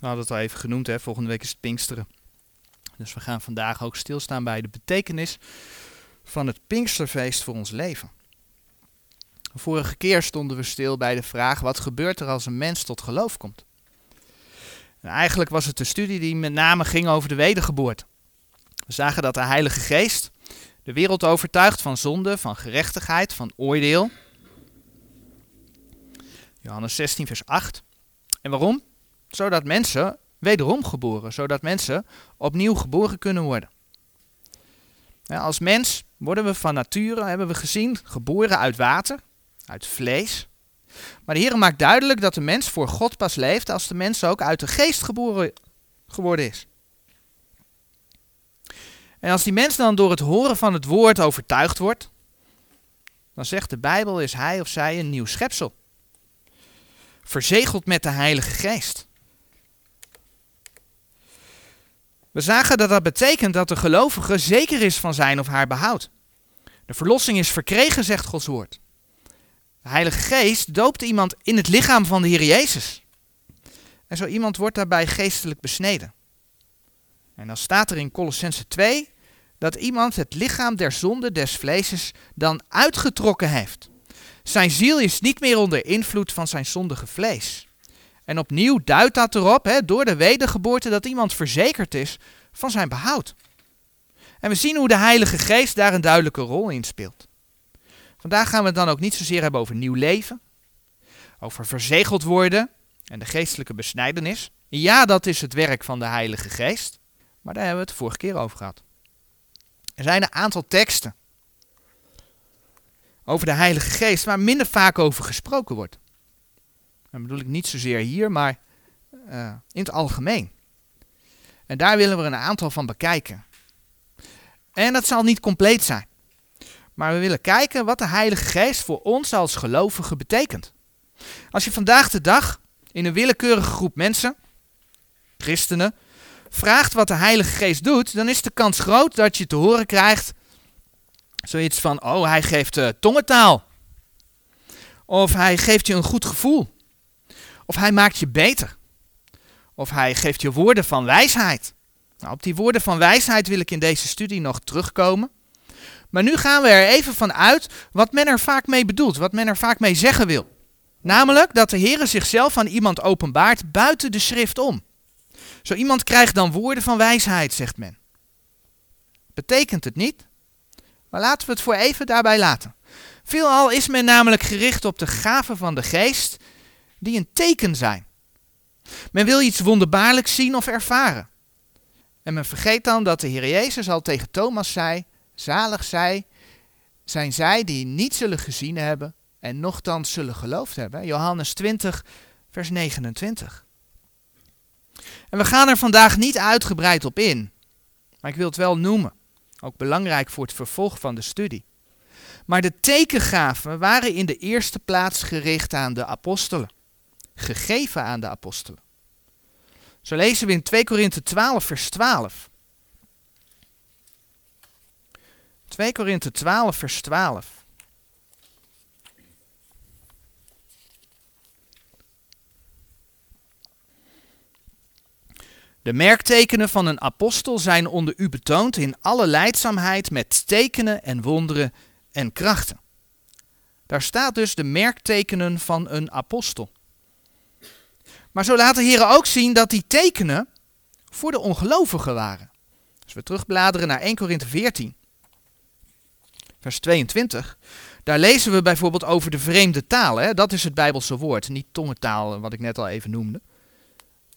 We hadden het al even genoemd, hè? volgende week is het Pinksteren. Dus we gaan vandaag ook stilstaan bij de betekenis van het Pinksterfeest voor ons leven. vorige keer stonden we stil bij de vraag: wat gebeurt er als een mens tot geloof komt? En eigenlijk was het een studie die met name ging over de wedergeboorte. We zagen dat de Heilige Geest de wereld overtuigt van zonde, van gerechtigheid, van oordeel. Johannes 16, vers 8. En waarom? Zodat mensen wederom geboren, zodat mensen opnieuw geboren kunnen worden. als mens worden we van nature, hebben we gezien, geboren uit water, uit vlees. Maar de Heer maakt duidelijk dat de mens voor God pas leeft als de mens ook uit de geest geboren geworden is. En als die mens dan door het horen van het woord overtuigd wordt, dan zegt de Bijbel is hij of zij een nieuw schepsel. Verzegeld met de Heilige Geest. We zagen dat dat betekent dat de gelovige zeker is van zijn of haar behoud. De verlossing is verkregen, zegt Gods woord. De Heilige Geest doopt iemand in het lichaam van de Heer Jezus. En zo iemand wordt daarbij geestelijk besneden. En dan staat er in Colossense 2 dat iemand het lichaam der zonde des vleeses dan uitgetrokken heeft. Zijn ziel is niet meer onder invloed van zijn zondige vlees. En opnieuw duidt dat erop, hè, door de wedergeboorte, dat iemand verzekerd is van zijn behoud. En we zien hoe de Heilige Geest daar een duidelijke rol in speelt. Vandaag gaan we het dan ook niet zozeer hebben over nieuw leven, over verzegeld worden en de geestelijke besnijdenis. Ja, dat is het werk van de Heilige Geest, maar daar hebben we het vorige keer over gehad. Er zijn een aantal teksten over de Heilige Geest waar minder vaak over gesproken wordt. Dat bedoel ik niet zozeer hier, maar uh, in het algemeen. En daar willen we een aantal van bekijken. En dat zal niet compleet zijn. Maar we willen kijken wat de Heilige Geest voor ons als gelovigen betekent. Als je vandaag de dag in een willekeurige groep mensen, christenen, vraagt wat de Heilige Geest doet, dan is de kans groot dat je te horen krijgt zoiets van: oh, hij geeft uh, tongentaal. Of hij geeft je een goed gevoel. Of hij maakt je beter. Of hij geeft je woorden van wijsheid. Nou, op die woorden van wijsheid wil ik in deze studie nog terugkomen. Maar nu gaan we er even van uit wat men er vaak mee bedoelt, wat men er vaak mee zeggen wil. Namelijk dat de Heer zichzelf aan iemand openbaart buiten de schrift om. Zo iemand krijgt dan woorden van wijsheid, zegt men. Betekent het niet? Maar laten we het voor even daarbij laten. Veelal is men namelijk gericht op de gaven van de geest die een teken zijn. Men wil iets wonderbaarlijks zien of ervaren. En men vergeet dan dat de Heer Jezus al tegen Thomas zei: Zalig zij, zijn zij die niet zullen gezien hebben en nochtans zullen geloofd hebben. Johannes 20, vers 29. En we gaan er vandaag niet uitgebreid op in, maar ik wil het wel noemen. Ook belangrijk voor het vervolg van de studie. Maar de tekengaven waren in de eerste plaats gericht aan de apostelen gegeven aan de apostelen. Zo lezen we in 2 Korinthe 12, vers 12. 2 Korinthe 12, vers 12. De merktekenen van een apostel zijn onder u betoond in alle leidzaamheid met tekenen en wonderen en krachten. Daar staat dus de merktekenen van een apostel. Maar zo laat de ook zien dat die tekenen voor de ongelovigen waren. Als we terugbladeren naar 1 Korinthe 14, vers 22, daar lezen we bijvoorbeeld over de vreemde talen. Dat is het Bijbelse woord, niet tongentaal, wat ik net al even noemde.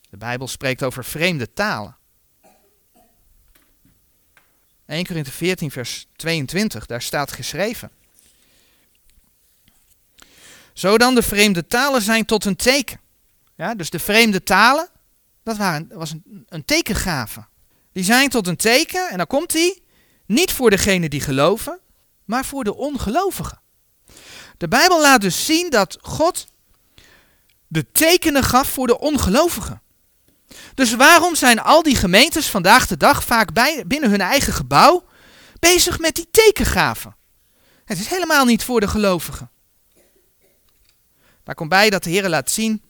De Bijbel spreekt over vreemde talen. 1 Korinthe 14, vers 22, daar staat geschreven. Zo dan de vreemde talen zijn tot een teken ja, dus de vreemde talen, dat waren, was een, een tekengave. Die zijn tot een teken, en dan komt die, niet voor degene die geloven, maar voor de ongelovigen. De Bijbel laat dus zien dat God de tekenen gaf voor de ongelovigen. Dus waarom zijn al die gemeentes vandaag de dag vaak bij, binnen hun eigen gebouw bezig met die tekengaven? Het is helemaal niet voor de gelovigen. Daar komt bij dat de Heer laat zien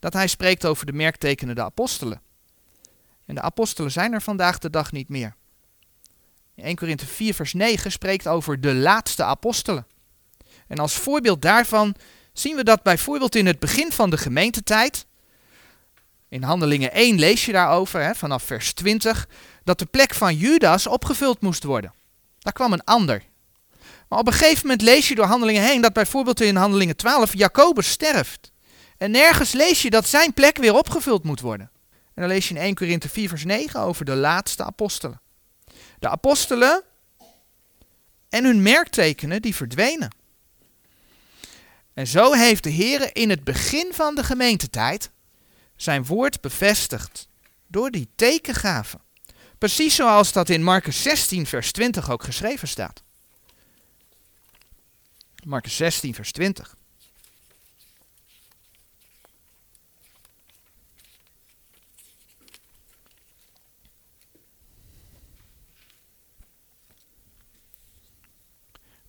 dat hij spreekt over de merktekenende apostelen. En de apostelen zijn er vandaag de dag niet meer. In 1 Korinthe 4 vers 9 spreekt over de laatste apostelen. En als voorbeeld daarvan zien we dat bijvoorbeeld in het begin van de gemeentetijd, in Handelingen 1 lees je daarover, hè, vanaf vers 20, dat de plek van Judas opgevuld moest worden. Daar kwam een ander. Maar op een gegeven moment lees je door Handelingen heen dat bijvoorbeeld in Handelingen 12 Jacobus sterft. En nergens lees je dat zijn plek weer opgevuld moet worden. En dan lees je in 1 Korinthe 4 vers 9 over de laatste apostelen. De apostelen en hun merktekenen die verdwenen. En zo heeft de Heer in het begin van de gemeentetijd zijn woord bevestigd door die tekengaven. Precies zoals dat in Marcus 16 vers 20 ook geschreven staat. Marcus 16 vers 20.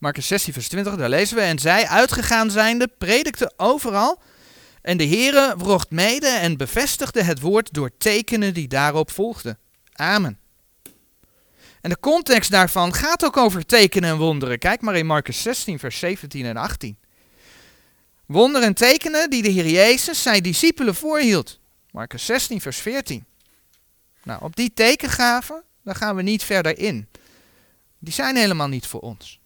Marcus 16, vers 20, daar lezen we. En zij, uitgegaan zijnde, predikte overal. En de Heere wrocht mede en bevestigde het woord door tekenen die daarop volgden. Amen. En de context daarvan gaat ook over tekenen en wonderen. Kijk maar in Marcus 16, vers 17 en 18. Wonderen en tekenen die de Heer Jezus zijn discipelen voorhield. Marcus 16, vers 14. Nou, op die tekengaven, daar gaan we niet verder in. Die zijn helemaal niet voor ons.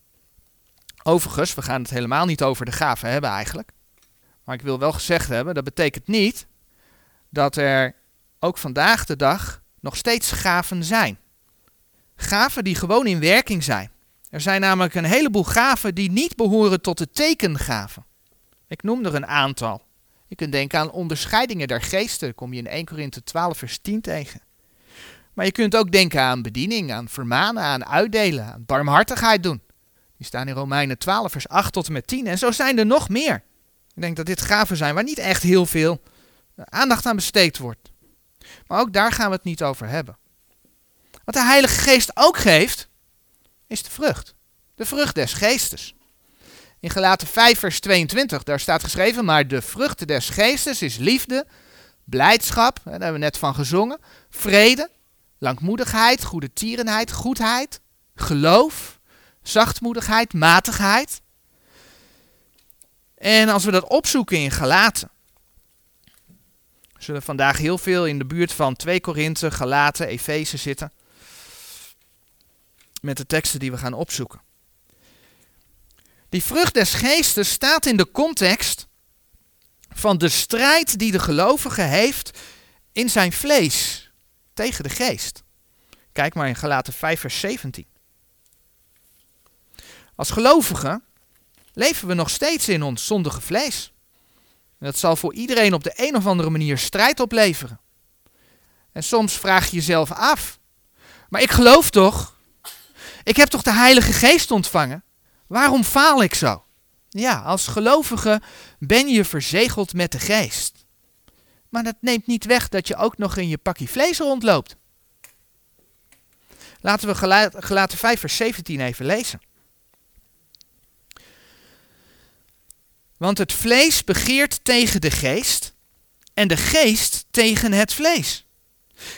Overigens, we gaan het helemaal niet over de gaven hebben eigenlijk. Maar ik wil wel gezegd hebben, dat betekent niet dat er ook vandaag de dag nog steeds gaven zijn. Gaven die gewoon in werking zijn. Er zijn namelijk een heleboel gaven die niet behoren tot de tekengaven. Ik noem er een aantal. Je kunt denken aan onderscheidingen der geesten. Kom je in 1 Korinthe 12 vers 10 tegen. Maar je kunt ook denken aan bediening, aan vermanen, aan uitdelen, aan barmhartigheid doen. Die staan in Romeinen 12, vers 8 tot en met 10. En zo zijn er nog meer. Ik denk dat dit gaven zijn waar niet echt heel veel aandacht aan besteed wordt. Maar ook daar gaan we het niet over hebben. Wat de Heilige Geest ook geeft, is de vrucht. De vrucht des geestes. In Galaten 5, vers 22, daar staat geschreven, maar de vrucht des geestes is liefde, blijdschap, daar hebben we net van gezongen, vrede, langmoedigheid, goede tierenheid, goedheid, geloof, zachtmoedigheid, matigheid. En als we dat opzoeken in Galaten, zullen vandaag heel veel in de buurt van 2 Korinthe, Galaten, Efeze zitten. Met de teksten die we gaan opzoeken. Die vrucht des geestes staat in de context van de strijd die de gelovige heeft in zijn vlees tegen de geest. Kijk maar in Galaten 5 vers 17. Als gelovigen leven we nog steeds in ons zondige vlees. En dat zal voor iedereen op de een of andere manier strijd opleveren. En soms vraag je jezelf af: maar ik geloof toch? Ik heb toch de Heilige Geest ontvangen? Waarom faal ik zo? Ja, als gelovige ben je verzegeld met de Geest. Maar dat neemt niet weg dat je ook nog in je pakje vlees rondloopt. Laten we gelaten 5 vers 17 even lezen. Want het vlees begeert tegen de geest en de geest tegen het vlees.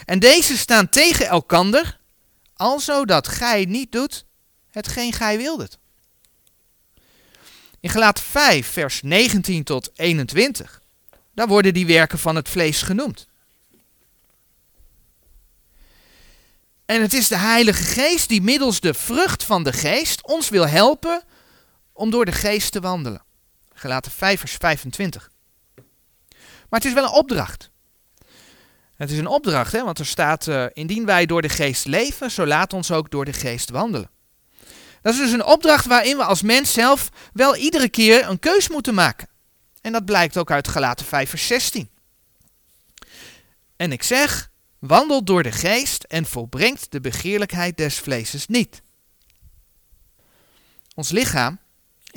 En deze staan tegen elkander, alzo dat gij niet doet hetgeen gij wildet. In Gelaat 5, vers 19 tot 21, daar worden die werken van het vlees genoemd. En het is de Heilige Geest die middels de vrucht van de Geest ons wil helpen om door de Geest te wandelen. Gelaten 5 vers 25. Maar het is wel een opdracht. Het is een opdracht, hè, want er staat, uh, indien wij door de geest leven, zo laat ons ook door de geest wandelen. Dat is dus een opdracht waarin we als mens zelf wel iedere keer een keus moeten maken. En dat blijkt ook uit Gelaten 5 vers 16. En ik zeg, wandel door de geest en volbrengt de begeerlijkheid des vleeses niet. Ons lichaam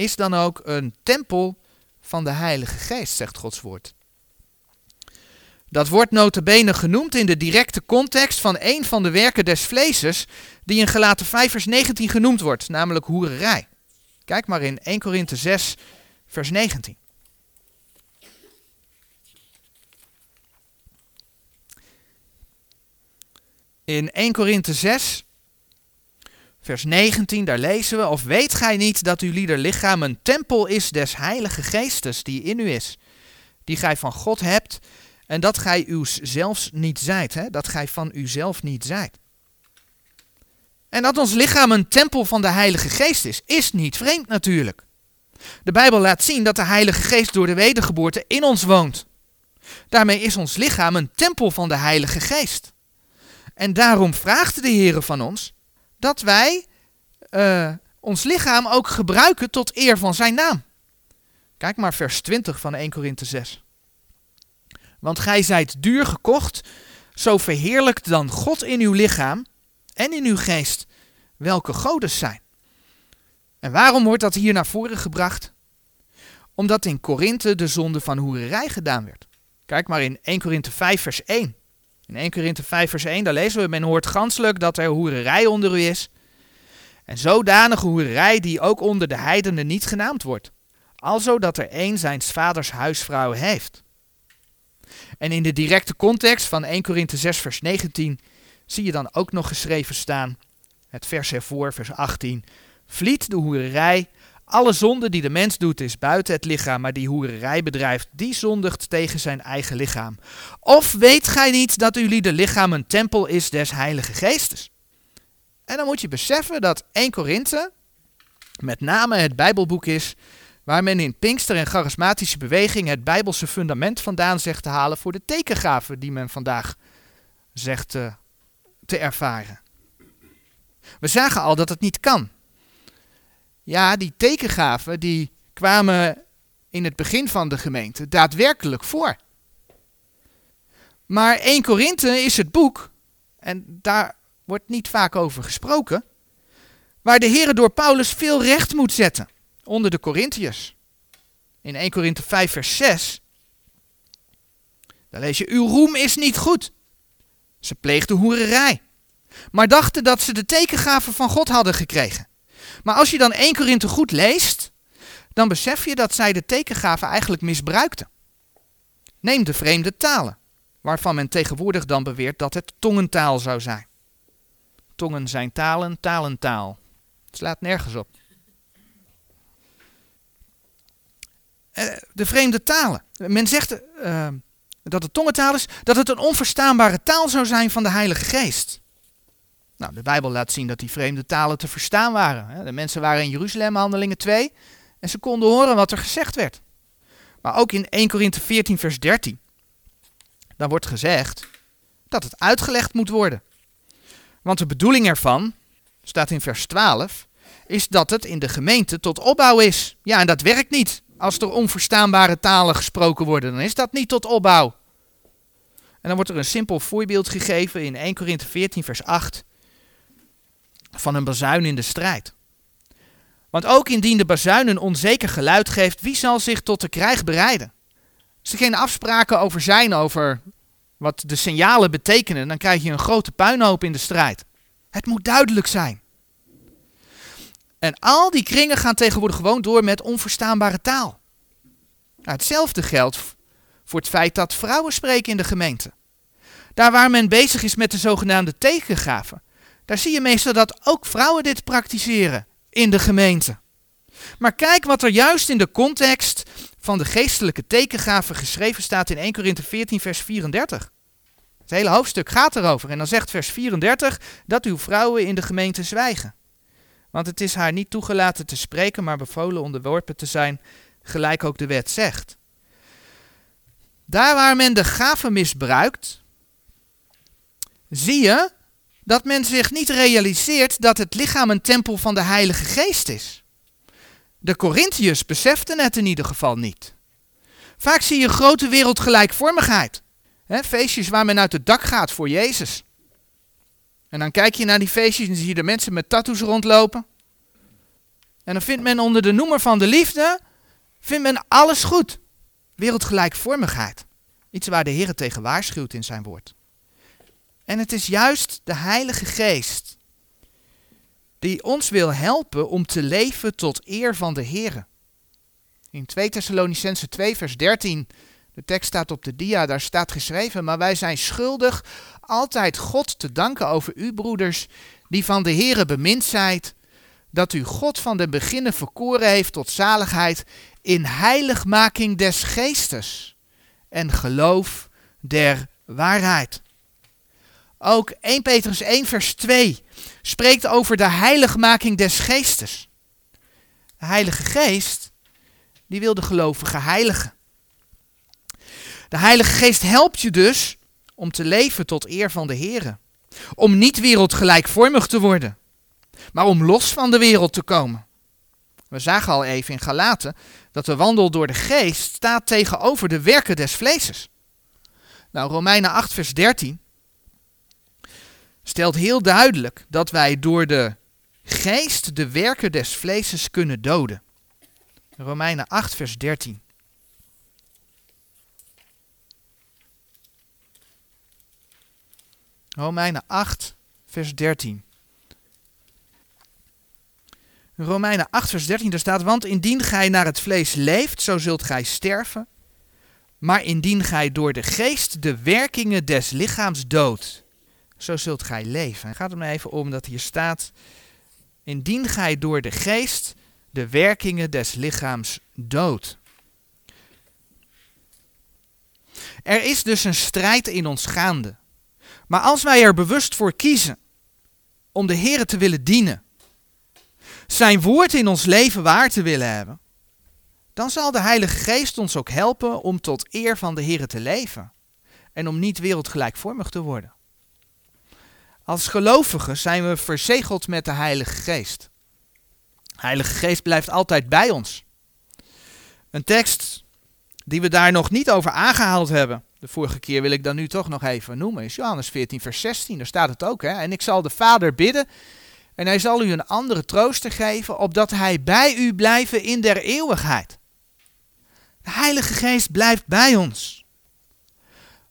is dan ook een tempel van de Heilige Geest, zegt Gods woord. Dat wordt notabene genoemd in de directe context van een van de werken des vleeses die in Gelaten 5 vers 19 genoemd wordt, namelijk hoererij. Kijk maar in 1 Korinthe 6 vers 19. In 1 Korinthe 6 vers 19, daar lezen we: Of weet gij niet dat uw lieder lichaam een tempel is des Heilige Geestes die in u is, die gij van God hebt, en dat gij uw zelfs niet zijt, hè? dat gij van uzelf niet zijt. En dat ons lichaam een tempel van de Heilige Geest is, is niet vreemd natuurlijk. De Bijbel laat zien dat de Heilige Geest door de wedergeboorte in ons woont. Daarmee is ons lichaam een tempel van de Heilige Geest. En daarom vraagt de Heer van ons dat wij uh, ons lichaam ook gebruiken tot eer van zijn naam. Kijk maar vers 20 van 1 Korinthe 6. Want gij zijt duur gekocht, zo verheerlijkt dan God in uw lichaam en in uw geest, welke godes zijn. En waarom wordt dat hier naar voren gebracht? Omdat in Korinthe de zonde van hoererij gedaan werd. Kijk maar in 1 Korinthe 5 vers 1. In 1 Korinthe 5 vers 1, daar lezen we, men hoort ganselijk dat er hoererij onder u is. En zodanige hoererij die ook onder de heidenen niet genaamd wordt. Alzo dat er een zijn vaders huisvrouw heeft. En in de directe context van 1 Korinthe 6 vers 19 zie je dan ook nog geschreven staan, het vers ervoor, vers 18. Vliet de hoererij, alle zonde die de mens doet is buiten het lichaam, maar die hoererij bedrijft, die zondigt tegen zijn eigen lichaam. Of weet gij niet dat jullie de lichaam een tempel is des heilige geestes? En dan moet je beseffen dat 1 Korinthe met name het Bijbelboek is waar men in Pinkster en charismatische beweging het Bijbelse fundament vandaan zegt te halen voor de tekengaven die men vandaag zegt te, te ervaren. We zagen al dat het niet kan. Ja, die tekengaven die kwamen in het begin van de gemeente daadwerkelijk voor. Maar 1 Korinthe is het boek, en daar wordt niet vaak over gesproken, waar de Heer door Paulus veel recht moet zetten onder de Corinthiërs. In 1 Korinthe 5 vers 6, daar lees je, uw roem is niet goed. Ze pleegden hoererij, maar dachten dat ze de tekengaven van God hadden gekregen. Maar als je dan 1 Korinthe goed leest, dan besef je dat zij de tekengaven eigenlijk misbruikten. Neem de vreemde talen, waarvan men tegenwoordig dan beweert dat het tongentaal zou zijn. Tongen zijn talen, talentaal. Het slaat nergens op. Eh, de vreemde talen. Men zegt uh, dat het tongentaal is, dat het een onverstaanbare taal zou zijn van de Heilige Geest. Nou, de Bijbel laat zien dat die vreemde talen te verstaan waren. De mensen waren in Jeruzalem, handelingen 2, en ze konden horen wat er gezegd werd. Maar ook in 1 Korinthe 14, vers 13, dan wordt gezegd dat het uitgelegd moet worden. Want de bedoeling ervan, staat in vers 12, is dat het in de gemeente tot opbouw is. Ja, en dat werkt niet. Als er onverstaanbare talen gesproken worden, dan is dat niet tot opbouw. En dan wordt er een simpel voorbeeld gegeven in 1 Korinthe 14, vers 8 van een bazuin in de strijd. Want ook indien de bazuin een onzeker geluid geeft, wie zal zich tot de krijg bereiden? Als er geen afspraken over zijn over wat de signalen betekenen, dan krijg je een grote puinhoop in de strijd. Het moet duidelijk zijn. En al die kringen gaan tegenwoordig gewoon door met onverstaanbare taal. Nou, hetzelfde geldt voor het feit dat vrouwen spreken in de gemeente. Daar waar men bezig is met de zogenaamde tegengaven, daar zie je meestal dat ook vrouwen dit praktiseren in de gemeente. Maar kijk wat er juist in de context van de geestelijke tekengaven geschreven staat in 1 Korinthe 14, vers 34. Het hele hoofdstuk gaat erover. En dan zegt vers 34 dat uw vrouwen in de gemeente zwijgen. Want het is haar niet toegelaten te spreken, maar bevolen onderworpen te zijn, gelijk ook de wet zegt. Daar waar men de gaven misbruikt, zie je dat men zich niet realiseert dat het lichaam een tempel van de Heilige Geest is. De Corinthiërs beseften het in ieder geval niet. Vaak zie je grote wereldgelijkvormigheid. He, feestjes waar men uit het dak gaat voor Jezus. En dan kijk je naar die feestjes en zie je de mensen met tattoos rondlopen. En dan vindt men onder de noemer van de liefde, vindt men alles goed. Wereldgelijkvormigheid. Iets waar de Heer tegen waarschuwt in zijn woord. En het is juist de Heilige Geest die ons wil helpen om te leven tot eer van de Heer. In 2 Thessalonicense 2 vers 13, De tekst staat op de dia, daar staat geschreven, maar wij zijn schuldig altijd God te danken over u, broeders, die van de Heere bemind zijt, dat u God van den beginnen verkoren heeft tot zaligheid in heiligmaking des geestes en geloof der waarheid. Ook 1 Petrus 1 vers 2 spreekt over de heiligmaking des geestes. De Heilige Geest, die wil de gelovige heiligen. De Heilige Geest helpt je dus om te leven tot eer van de Here. Om niet wereldgelijkvormig te worden, maar om los van de wereld te komen. We zagen al even in Galaten dat de wandel door de geest staat tegenover de werken des vleeses. Nou, Romeinen 8 vers 13 stelt heel duidelijk dat wij door de geest de werken des vleeses kunnen doden. Romeinen 8 vers 13. Romeinen 8 vers 13. Romeinen 8, vers 13, daar staat, want indien gij naar het vlees leeft, zo zult gij sterven. Maar indien gij door de geest de werkingen des lichaams doodt, zo zult gij leven. Het gaat er maar even om dat hier staat, indien gij door de geest de werkingen des lichaams doodt. Er is dus een strijd in ons gaande. Maar als wij er bewust voor kiezen om de Heer te willen dienen, zijn woord in ons leven waar te willen hebben, dan zal de Heilige Geest ons ook helpen om tot eer van de Heer te leven en om niet wereldgelijkvormig te worden. Als gelovigen zijn we verzegeld met de Heilige Geest. De Heilige Geest blijft altijd bij ons. Een tekst die we daar nog niet over aangehaald hebben, de vorige keer wil ik dan nu toch nog even noemen, is Johannes 14, vers 16. Daar staat het ook. Hè? En ik zal de Vader bidden en hij zal u een andere trooster geven, opdat hij bij u blijven in der eeuwigheid. De Heilige Geest blijft bij ons.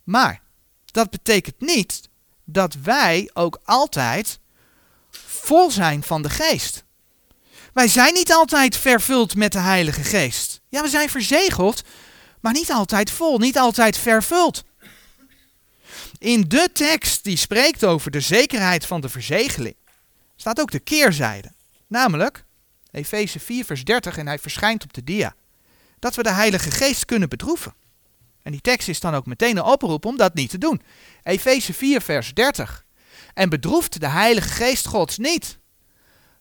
Maar dat betekent niet dat wij ook altijd vol zijn van de Geest. Wij zijn niet altijd vervuld met de Heilige Geest. Ja, we zijn verzegeld, maar niet altijd vol, niet altijd vervuld. In de tekst die spreekt over de zekerheid van de verzegeling, staat ook de keerzijde. Namelijk, Efeze 4 vers 30 en hij verschijnt op de dia. Dat we de Heilige Geest kunnen bedroeven. En die tekst is dan ook meteen een oproep om dat niet te doen. Efeze 4 vers 30. En bedroeft de Heilige Geest Gods niet,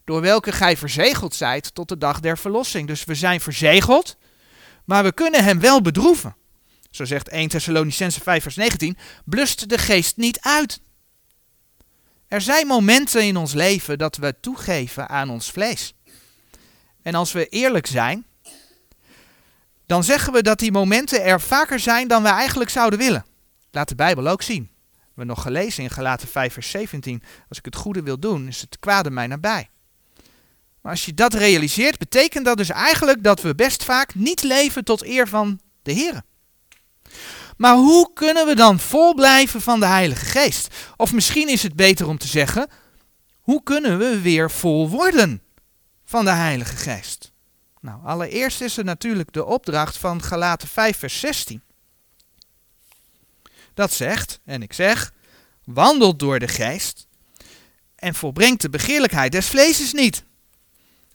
door welke gij verzegeld zijt tot de dag der verlossing. Dus we zijn verzegeld, maar we kunnen hem wel bedroeven. Zo zegt 1 Thessalonicense 5 vers 19, blust de geest niet uit. Er zijn momenten in ons leven dat we toegeven aan ons vlees. En als we eerlijk zijn, dan zeggen we dat die momenten er vaker zijn dan we eigenlijk zouden willen. Laat de Bijbel ook zien. We hebben nog gelezen in Galaten 5 vers 17. Als ik het goede wil doen, is het kwade mij nabij. Maar als je dat realiseert, betekent dat dus eigenlijk dat we best vaak niet leven tot eer van de Heer. Maar hoe kunnen we dan vol blijven van de Heilige Geest? Of misschien is het beter om te zeggen, hoe kunnen we weer vol worden van de Heilige Geest? Nou, allereerst is er natuurlijk de opdracht van Galaten 5 vers 16. Dat zegt, en ik zeg, wandelt door de geest en volbrengt de begeerlijkheid des vleeses niet.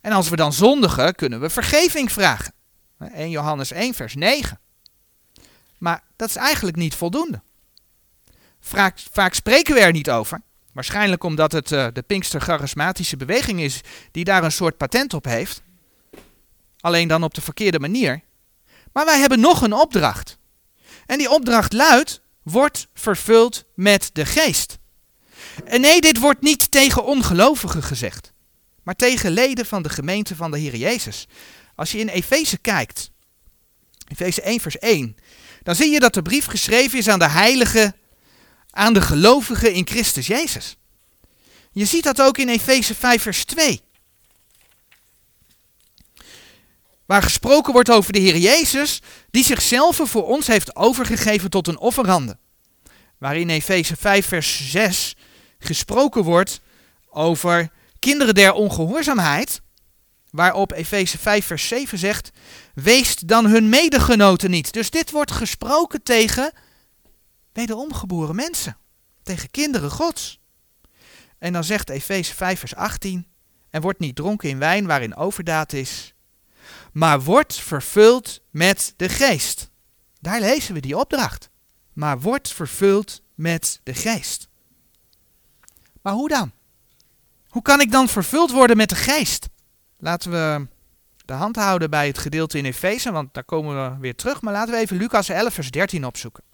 En als we dan zondigen, kunnen we vergeving vragen. 1 Johannes 1 vers 9. Maar dat is eigenlijk niet voldoende. Vaak, vaak spreken we er niet over. Waarschijnlijk omdat het uh, de Pinkster charismatische beweging is die daar een soort patent op heeft. Alleen dan op de verkeerde manier. Maar wij hebben nog een opdracht. En die opdracht luidt: wordt vervuld met de geest. En nee, dit wordt niet tegen ongelovigen gezegd, maar tegen leden van de gemeente van de Heer Jezus. Als je in Efeze kijkt, Efeze 1 vers 1, dan zie je dat de brief geschreven is aan de heiligen, aan de gelovigen in Christus Jezus. Je ziet dat ook in Efeze 5 vers 2. Waar gesproken wordt over de Heer Jezus, die zichzelf voor ons heeft overgegeven tot een offerande. Waar in Efeze 5 vers 6 gesproken wordt over kinderen der ongehoorzaamheid. Waarop Efeze 5 vers 7 zegt, wees dan hun medegenoten niet. Dus dit wordt gesproken tegen wederom geboren mensen, tegen kinderen gods. En dan zegt Efeze 5 vers 18, en wordt niet dronken in wijn waarin overdaad is, maar wordt vervuld met de geest. Daar lezen we die opdracht. Maar wordt vervuld met de geest. Maar hoe dan? Hoe kan ik dan vervuld worden met de geest? Laten we de hand houden bij het gedeelte in Efeze, want daar komen we weer terug. Maar laten we even Lucas 11, vers 13 opzoeken.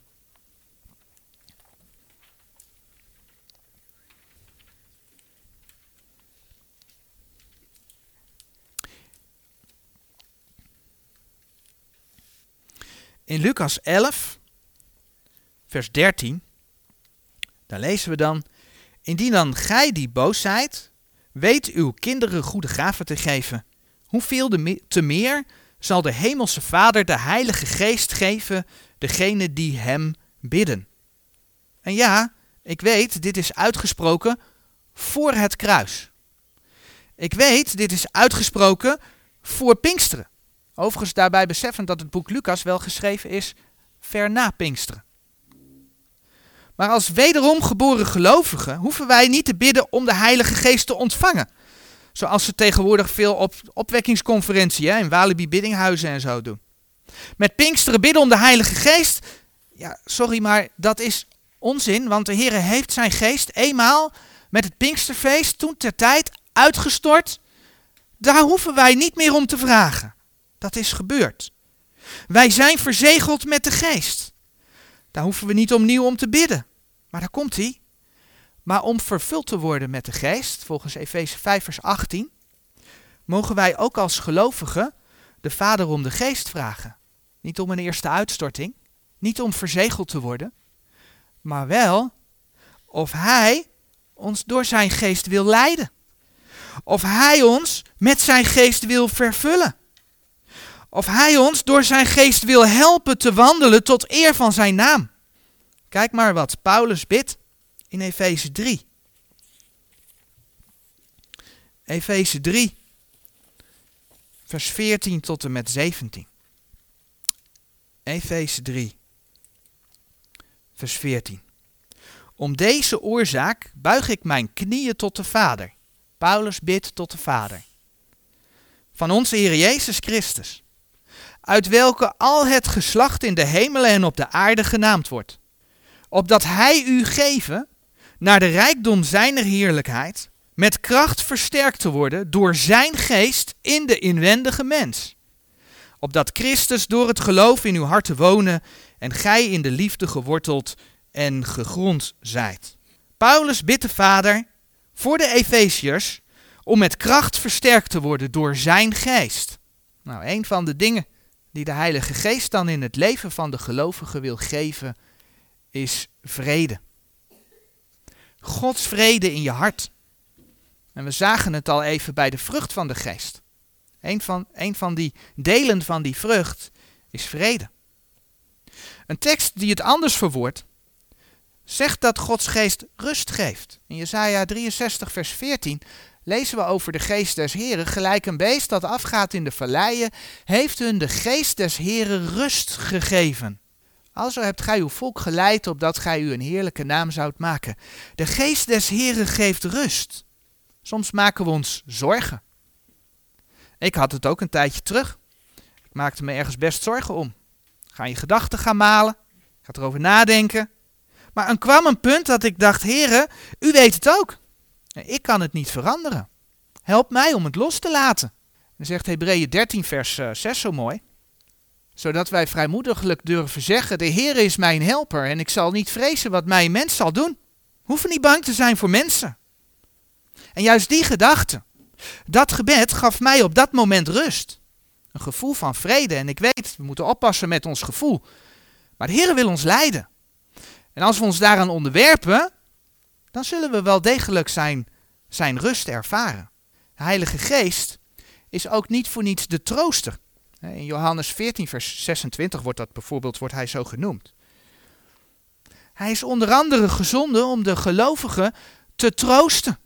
In Lucas 11, vers 13, daar lezen we dan: Indien dan gij die boos zijt, weet uw kinderen goede gaven te geven, hoeveel te meer zal de Hemelse Vader de Heilige Geest geven degene die hem bidden. En ja, ik weet, dit is uitgesproken voor het kruis. Ik weet, dit is uitgesproken voor Pinksteren. Overigens daarbij beseffen dat het boek Lucas wel geschreven is ver na Pinksteren. Maar als wederom geboren gelovigen hoeven wij niet te bidden om de Heilige Geest te ontvangen. Zoals ze tegenwoordig veel op opwekkingsconferenties in Walibi Biddinghuizen en zo doen. Met Pinksteren bidden om de Heilige Geest. Ja, sorry, maar dat is onzin, want de Heer heeft zijn geest eenmaal met het Pinksterfeest toen ter tijd uitgestort. Daar hoeven wij niet meer om te vragen. Dat is gebeurd. Wij zijn verzegeld met de geest. Daar hoeven we niet opnieuw om te bidden. Maar daar komt hij. Maar om vervuld te worden met de geest, volgens Efeze 5 vers 18, mogen wij ook als gelovigen de Vader om de geest vragen. Niet om een eerste uitstorting, niet om verzegeld te worden, maar wel of Hij ons door zijn geest wil leiden. Of Hij ons met zijn geest wil vervullen. Of Hij ons door zijn geest wil helpen te wandelen tot eer van zijn naam. Kijk maar wat Paulus bidt in Efeze 3. Efeze 3, vers 14 tot en met 17. Efeze 3, vers 14. Om deze oorzaak buig ik mijn knieën tot de Vader. Paulus bidt tot de Vader. Van onze Heer Jezus Christus. Uit welke al het geslacht in de hemelen en op de aarde genaamd wordt opdat hij u geven naar de rijkdom zijner heerlijkheid, met kracht versterkt te worden door zijn geest in de inwendige mens. Opdat Christus door het geloof in uw harten wonen en gij in de liefde geworteld en gegrond zijt. Paulus bidt de Vader voor de Efeziërs om met kracht versterkt te worden door zijn geest. Nou, een van de dingen die de Heilige Geest dan in het leven van de gelovigen wil geven, is vrede. Gods vrede in je hart. En we zagen het al even bij de vrucht van de geest. Een van, een van die delen van die vrucht is vrede. Een tekst die het anders verwoordt, zegt dat Gods geest rust geeft. In Jesaja 63 vers 14 lezen we over de geest des Heren. Gelijk een beest dat afgaat in de valleien, heeft hun de geest des Heren rust gegeven. Alzo hebt gij uw volk geleid opdat gij u een heerlijke naam zoudt maken. De geest des Heren geeft rust. Soms maken we ons zorgen. Ik had het ook een tijdje terug. Ik maakte me ergens best zorgen om. Ga je gedachten gaan malen. Ga erover nadenken. Maar er kwam een punt dat ik dacht, heren, u weet het ook. Ik kan het niet veranderen. Help mij om het los te laten. Dan zegt Hebreeën 13 vers 6 eh, zo mooi zodat wij vrijmoediglijk durven zeggen: De Heer is mijn helper en ik zal niet vrezen wat mij een mens zal doen. Hoeven niet bang te zijn voor mensen. En juist die gedachte, dat gebed gaf mij op dat moment rust. Een gevoel van vrede. En ik weet, we moeten oppassen met ons gevoel. Maar de Heer wil ons leiden. En als we ons daaraan onderwerpen, dan zullen we wel degelijk zijn, rust ervaren. De Heilige Geest is ook niet voor niets de trooster. In Johannes 14, vers 26 wordt dat bijvoorbeeld wordt hij zo genoemd. Hij is onder andere gezonden om de gelovigen te troosten.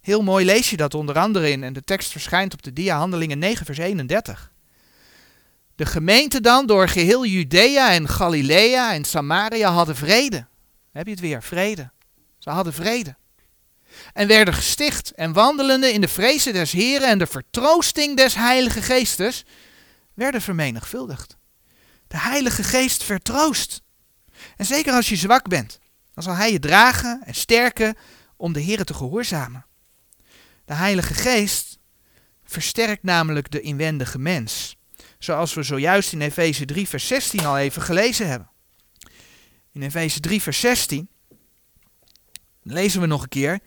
Heel mooi lees je dat onder andere in, en de tekst verschijnt op de dia Handelingen 9, vers 31. De gemeente dan door geheel Judea en Galilea en Samaria hadden vrede. Heb je het weer, vrede. Ze hadden vrede. En werden gesticht en wandelende in de vrezen des Heren en de vertroosting des Heilige Geestes werden vermenigvuldigd. De Heilige Geest vertroost. En zeker als je zwak bent, dan zal Hij je dragen en sterken om de Heer te gehoorzamen. De Heilige Geest versterkt namelijk de inwendige mens. Zoals we zojuist in Efeze 3, vers 16 al even gelezen hebben. In Efeze 3, vers 16 lezen we nog een keer.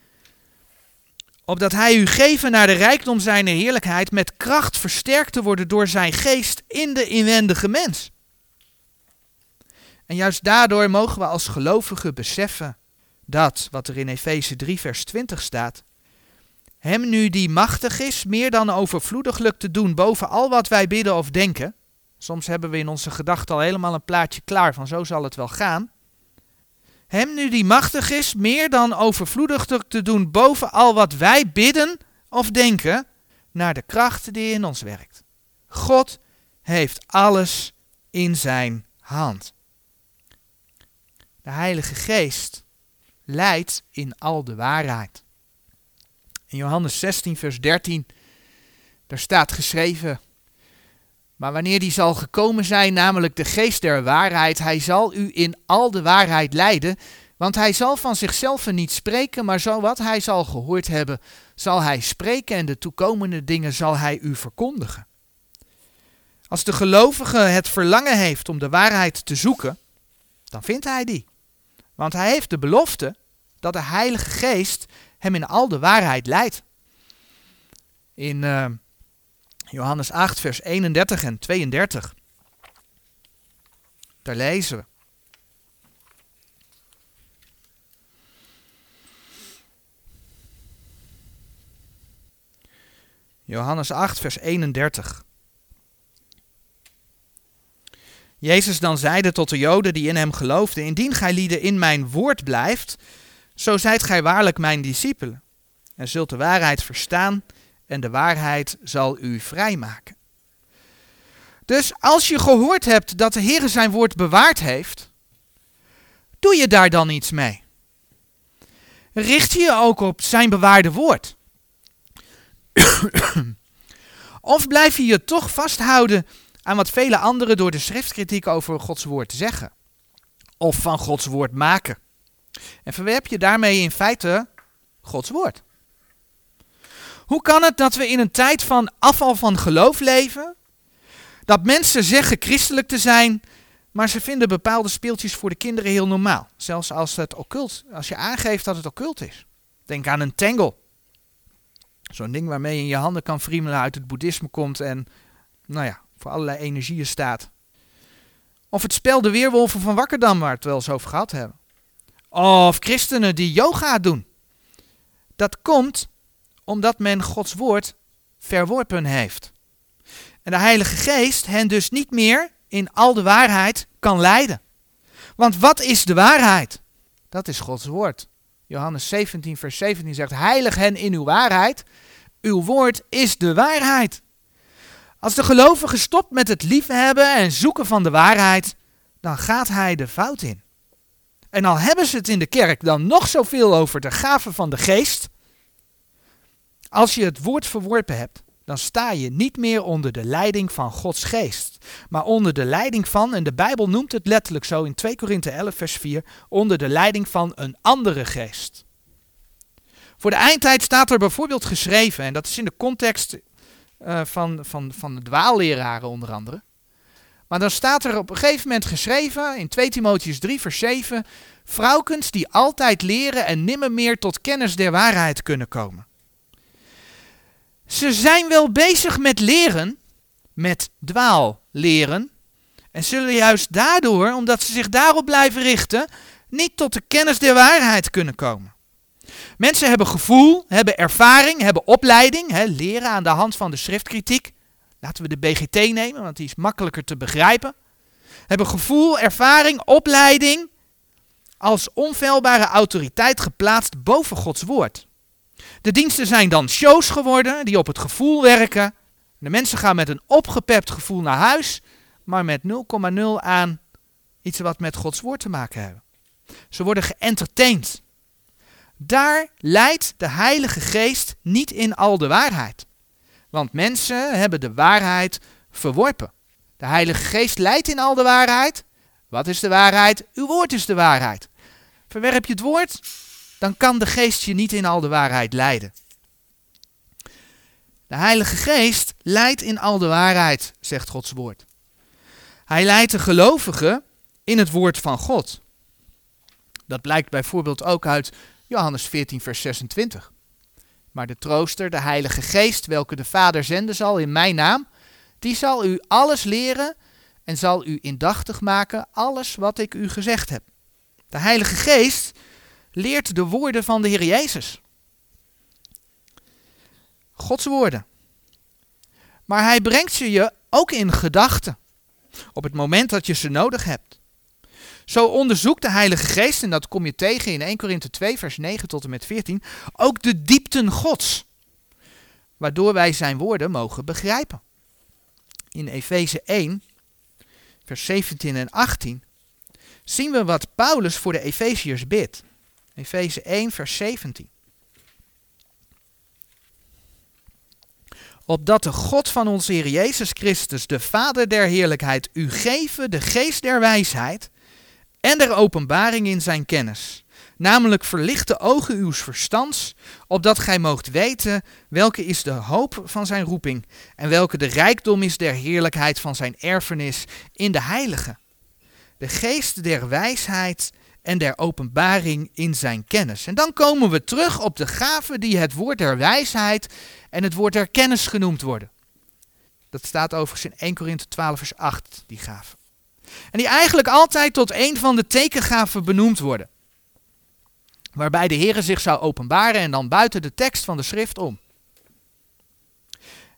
Opdat hij u geven naar de rijkdom zijn heerlijkheid met kracht versterkt te worden door zijn geest in de inwendige mens. En juist daardoor mogen we als gelovigen beseffen dat, wat er in Efeze 3, vers 20 staat, hem nu die machtig is meer dan overvloediglijk te doen boven al wat wij bidden of denken. Soms hebben we in onze gedachten al helemaal een plaatje klaar van zo zal het wel gaan. Hem nu die machtig is meer dan overvloediglijk te doen boven al wat wij bidden of denken, naar de kracht die in ons werkt. God heeft alles in zijn hand. De Heilige Geest leidt in al de waarheid. In Johannes 16, vers 13, daar staat geschreven. Maar wanneer die zal gekomen zijn, namelijk de geest der waarheid, hij zal u in al de waarheid leiden, want hij zal van zichzelf niet spreken, maar zo wat hij zal gehoord hebben, zal hij spreken en de toekomende dingen zal hij u verkondigen. Als de gelovige het verlangen heeft om de waarheid te zoeken, dan vindt hij die. Want hij heeft de belofte dat de Heilige Geest hem in al de waarheid leidt. In uh, Johannes 8, vers 31 en 32. Daar lezen we. Johannes 8, vers 31. Jezus dan zeide tot de Joden die in hem geloofden: Indien gij lieden in mijn woord blijft, zo zijt gij waarlijk mijn discipelen, en zult de waarheid verstaan, en de waarheid zal u vrijmaken. Dus als je gehoord hebt dat de Heer zijn woord bewaard heeft, doe je daar dan iets mee? Richt je ook op zijn bewaarde woord? of blijf je je toch vasthouden aan wat vele anderen door de schriftkritiek over Gods woord zeggen? Of van Gods woord maken? En verwerp je daarmee in feite Gods woord. Hoe kan het dat we in een tijd van afval van geloof leven? Dat mensen zeggen christelijk te zijn, maar ze vinden bepaalde speeltjes voor de kinderen heel normaal. Zelfs als, het occult, als je aangeeft dat het occult is. Denk aan een tangle. Zo'n ding waarmee je je handen kan friemelen uit het boeddhisme komt en nou ja, voor allerlei energieën staat. Of het spel De Weerwolven van Wakkerdam, waar we het wel eens over gehad hebben. Of christenen die yoga doen. Dat komt omdat men Gods woord verworpen heeft. En de Heilige Geest hen dus niet meer in al de waarheid kan leiden. Want wat is de waarheid? Dat is Gods woord. Johannes 17, vers 17 zegt: Heilig hen in uw waarheid. Uw woord is de waarheid. Als de gelovige stopt met het liefhebben en zoeken van de waarheid, dan gaat hij de fout in. En al hebben ze het in de kerk dan nog zoveel over de gaven van de geest, als je het woord verworpen hebt, dan sta je niet meer onder de leiding van Gods geest, maar onder de leiding van, en de Bijbel noemt het letterlijk zo in 2 Korinthe 11 vers 4, onder de leiding van een andere geest. Voor de eindtijd staat er bijvoorbeeld geschreven, en dat is in de context uh, van, van, van de dwaalleraren onder andere. Maar dan staat er op een gegeven moment geschreven in 2 Timotheus 3 vers 7, vrouwkens die altijd leren en nimmer meer tot kennis der waarheid kunnen komen. Ze zijn wel bezig met leren, met dwaal leren, en zullen juist daardoor, omdat ze zich daarop blijven richten, niet tot de kennis der waarheid kunnen komen. Mensen hebben gevoel, hebben ervaring, hebben opleiding, hè, leren aan de hand van de schriftkritiek. Laten we de BGT nemen, want die is makkelijker te begrijpen. Hebben gevoel, ervaring, opleiding als onfeilbare autoriteit geplaatst boven Gods woord. De diensten zijn dan shows geworden die op het gevoel werken. De mensen gaan met een opgepept gevoel naar huis, maar met 0,0 aan iets wat met Gods woord te maken hebben. Ze worden geëntertained. Daar leidt de Heilige Geest niet in al de waarheid. Want mensen hebben de waarheid verworpen. De Heilige Geest leidt in al de waarheid. Wat is de waarheid? Uw woord is de waarheid. Verwerp je het woord, dan kan de Geest je niet in al de waarheid leiden. De Heilige Geest leidt in al de waarheid, zegt Gods woord. Hij leidt de gelovigen in het woord van God. Dat blijkt bijvoorbeeld ook uit Johannes 14, vers 26. Maar de trooster, de Heilige Geest, welke de Vader zenden zal in mijn naam, die zal u alles leren en zal u indachtig maken alles wat ik u gezegd heb. De Heilige Geest leert de woorden van de Heer Jezus. Gods woorden. Maar hij brengt ze je ook in gedachten. Op het moment dat je ze nodig hebt. Zo onderzoekt de Heilige Geest, en dat kom je tegen in 1 Korinthe 2, vers 9 tot en met 14, ook de diepten Gods. Waardoor wij zijn woorden mogen begrijpen. In Efeze 1, vers 17 en 18, zien we wat Paulus voor de Efeziërs bidt. Efeze 1, vers 17. Opdat de God van onze Heer Jezus Christus, de Vader der heerlijkheid, u geven de geest der wijsheid en der openbaring in zijn kennis. Namelijk verlicht de ogen uws verstands, opdat gij moogt weten welke is de hoop van zijn roeping en welke de rijkdom is der heerlijkheid van zijn erfenis in de heilige. De geest der wijsheid en der openbaring in zijn kennis. En dan komen we terug op de gaven die het woord der wijsheid en het woord der kennis genoemd worden. Dat staat overigens in 1 Korinthe 12 vers 8, die gaven. En die eigenlijk altijd tot een van de tekengaven benoemd worden. Waarbij de Heer zich zou openbaren en dan buiten de tekst van de schrift om.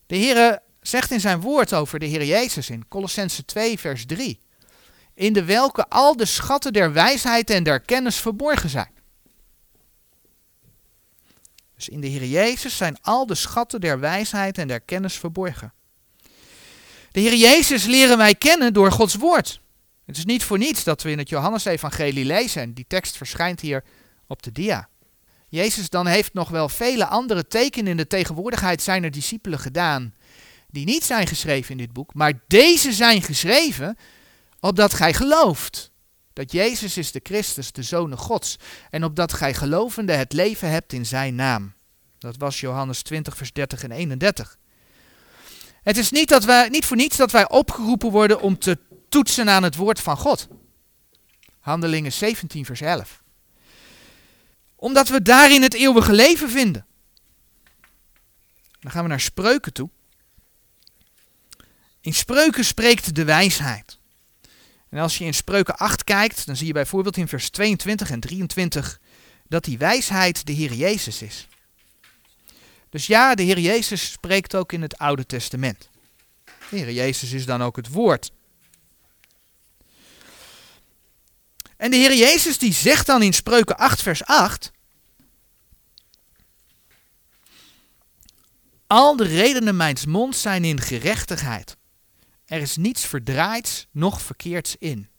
De Heer zegt in zijn woord over de Heer Jezus in Colossense 2 vers 3 in de welke al de schatten der wijsheid en der kennis verborgen zijn. Dus in de Heer Jezus zijn al de schatten der wijsheid en der kennis verborgen. De Heer Jezus leren wij kennen door Gods woord. Het is niet voor niets dat we in het Johannesevangelie lezen en die tekst verschijnt hier op de dia. Jezus dan heeft nog wel vele andere tekenen in de tegenwoordigheid zijner discipelen gedaan, die niet zijn geschreven in dit boek, maar deze zijn geschreven opdat gij gelooft dat Jezus is de Christus, de Zoon Gods, en opdat gij gelovende het leven hebt in zijn naam. Dat was Johannes 20, vers 30 en 31. Het is niet, dat wij, niet voor niets dat wij opgeroepen worden om te toetsen aan het woord van God. Handelingen 17, vers 11. Omdat we daarin het eeuwige leven vinden. Dan gaan we naar spreuken toe. In spreuken spreekt de wijsheid. En als je in Spreuken 8 kijkt, dan zie je bijvoorbeeld in vers 22 en 23 dat die wijsheid de Heer Jezus is. Dus ja, de Heer Jezus spreekt ook in het Oude Testament. De Heer Jezus is dan ook het woord. En de Heer Jezus die zegt dan in Spreuken 8 vers 8 Al de redenen mijns mond zijn in gerechtigheid. Er is niets verdraaids, noch verkeerds in.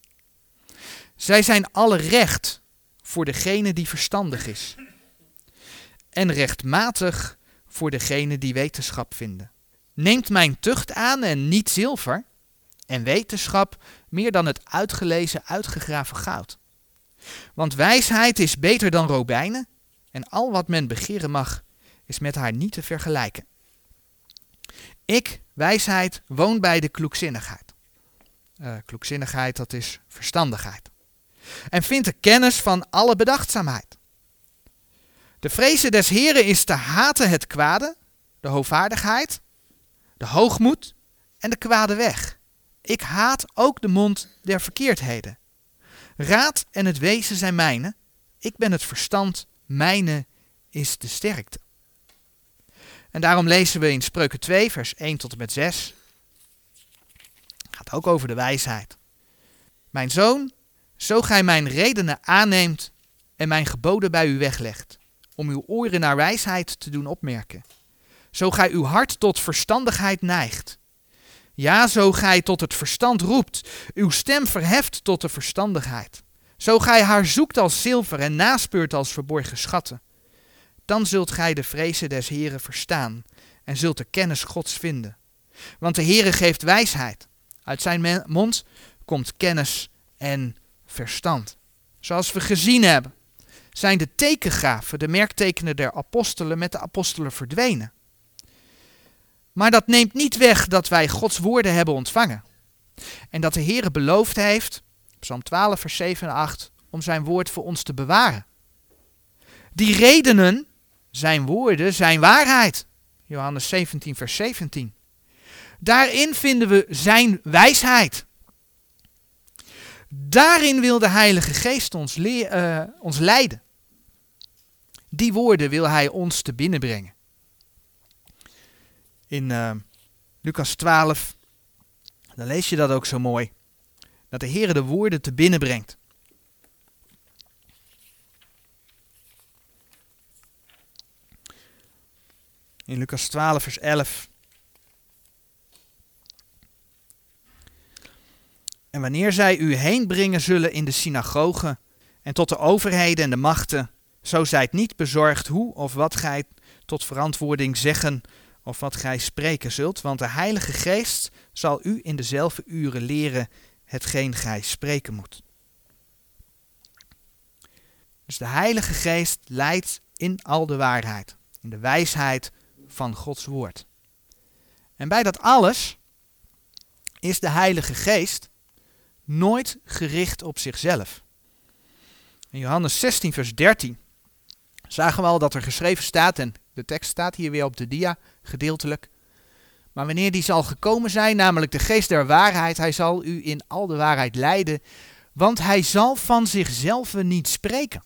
Zij zijn alle recht voor degene die verstandig is. En rechtmatig voor degene die wetenschap vinden. Neemt mijn tucht aan en niet zilver, en wetenschap meer dan het uitgelezen, uitgegraven goud. Want wijsheid is beter dan robijnen, en al wat men begeren mag, is met haar niet te vergelijken. Ik, wijsheid, woon bij de kloekzinnigheid. Uh, kloekzinnigheid, dat is verstandigheid. En vindt de kennis van alle bedachtzaamheid. De vrezen des Heren is te haten het kwade, de hoogvaardigheid, de hoogmoed en de kwade weg. Ik haat ook de mond der verkeerdheden. Raad en het wezen zijn mijne. Ik ben het verstand, mijne is de sterkte. En daarom lezen we in Spreuken 2, vers 1 tot en met 6. Gaat ook over de wijsheid. Mijn zoon, zo gij mijn redenen aanneemt en mijn geboden bij u weglegt, om uw oren naar wijsheid te doen opmerken. Zo gij uw hart tot verstandigheid neigt. Ja, zo gij tot het verstand roept, uw stem verheft tot de verstandigheid. Zo gij haar zoekt als zilver en naspeurt als verborgen schatten. Dan zult gij de vrezen des Heren verstaan en zult de kennis Gods vinden. Want de Heere geeft wijsheid. Uit zijn mond komt kennis en verstand. Zoals we gezien hebben, zijn de tekengrafen, de merktekenen der apostelen, met de apostelen verdwenen. Maar dat neemt niet weg dat wij Gods woorden hebben ontvangen. En dat de Heere beloofd heeft, Psalm 12, vers 7 en 8, om zijn woord voor ons te bewaren. Die redenen, zijn woorden, zijn waarheid. Johannes 17, vers 17. Daarin vinden we zijn wijsheid. Daarin wil de Heilige Geest ons, uh, ons leiden. Die woorden wil Hij ons te binnen brengen. In uh, Lucas 12, dan lees je dat ook zo mooi. Dat de Heer de woorden te binnen brengt. In Lucas 12, vers 11. En wanneer zij u heen brengen zullen in de synagogen en tot de overheden en de machten, zo zijt niet bezorgd hoe of wat gij tot verantwoording zeggen of wat gij spreken zult, want de Heilige Geest zal u in dezelfde uren leren hetgeen gij spreken moet. Dus de Heilige Geest leidt in al de waarheid, in de wijsheid van Gods woord. En bij dat alles is de Heilige Geest nooit gericht op zichzelf. In Johannes 16, vers 13 zagen we al dat er geschreven staat, en de tekst staat hier weer op de dia gedeeltelijk. Maar wanneer die zal gekomen zijn, namelijk de geest der waarheid, hij zal u in al de waarheid leiden, want hij zal van zichzelf niet spreken.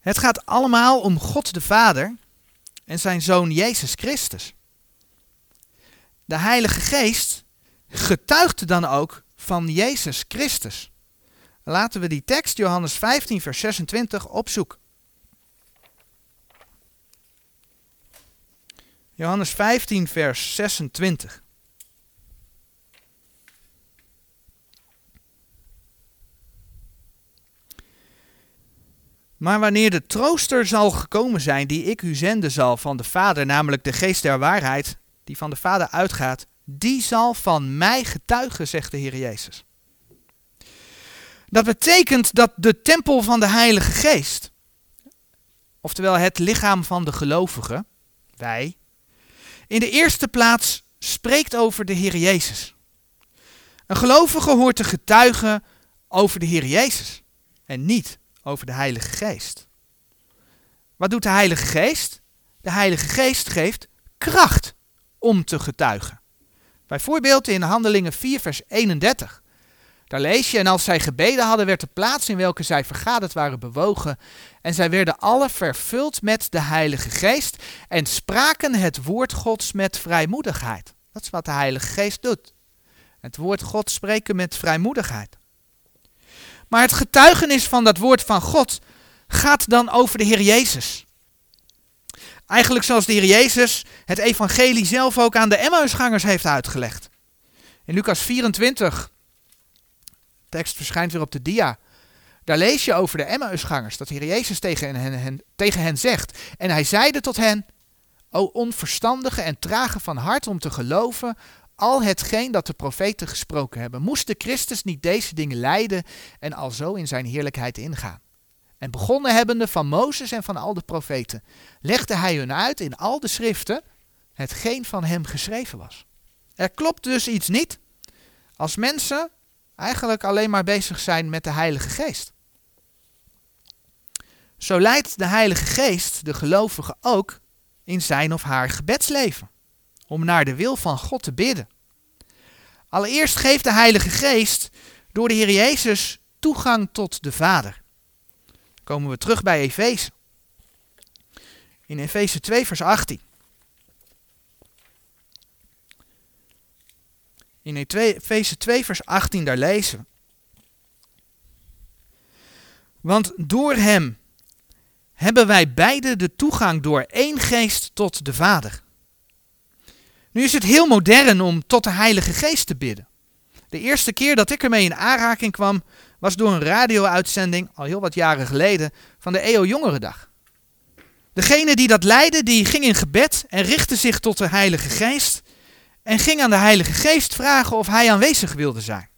Het gaat allemaal om God de Vader en zijn Zoon Jezus Christus. De Heilige Geest getuigt dan ook van Jezus Christus. Laten we die tekst, Johannes 15, vers 26, opzoeken. Johannes 15, vers 26. Maar wanneer de trooster zal gekomen zijn, die ik u zenden zal van de Vader, namelijk de geest der waarheid, die van de Vader uitgaat, die zal van mij getuigen, zegt de Heer Jezus. Dat betekent dat de tempel van de Heilige Geest, oftewel het lichaam van de gelovigen, wij, in de eerste plaats spreekt over de Heer Jezus. Een gelovige hoort te getuigen over de Heer Jezus en niet over de Heilige Geest. Wat doet de Heilige Geest? De Heilige Geest geeft kracht om te getuigen. Bijvoorbeeld in Handelingen 4, vers 31. Daar lees je, en als zij gebeden hadden, werd de plaats in welke zij vergaderd waren bewogen. En zij werden alle vervuld met de Heilige Geest en spraken het woord Gods met vrijmoedigheid. Dat is wat de Heilige Geest doet. Het woord God spreken met vrijmoedigheid. Maar het getuigenis van dat woord van God gaat dan over de Heer Jezus. Eigenlijk zoals de Heer Jezus het evangelie zelf ook aan de Emmausgangers heeft uitgelegd. In Lucas 24, tekst verschijnt weer op de dia. Daar lees je over de Emmausgangers, dat de Heer Jezus tegen hen, tegen hen zegt. En hij zeide tot hen, o onverstandige en trage van hart om te geloven al hetgeen dat de profeten gesproken hebben. Moest de Christus niet deze dingen lijden en alzo in zijn heerlijkheid ingaan? En begonnen hebbende van Mozes en van al de profeten, legde hij hun uit in al de schriften hetgeen van hem geschreven was. Er klopt dus iets niet als mensen eigenlijk alleen maar bezig zijn met de Heilige Geest. Zo leidt de Heilige Geest de gelovige ook in zijn of haar gebedsleven, om naar de wil van God te bidden. Allereerst geeft de Heilige Geest door de Heer Jezus toegang tot de Vader komen we terug bij Efeze. In Efeze 2, vers 18. In Efeze 2, vers 18, daar lezen we. Want door hem hebben wij beide de toegang door één geest tot de Vader. Nu is het heel modern om tot de Heilige Geest te bidden. De eerste keer dat ik ermee in aanraking kwam, was door een radio-uitzending, al heel wat jaren geleden, van de EO Jongerendag. Degene die dat leidde, die ging in gebed en richtte zich tot de Heilige Geest en ging aan de Heilige Geest vragen of hij aanwezig wilde zijn.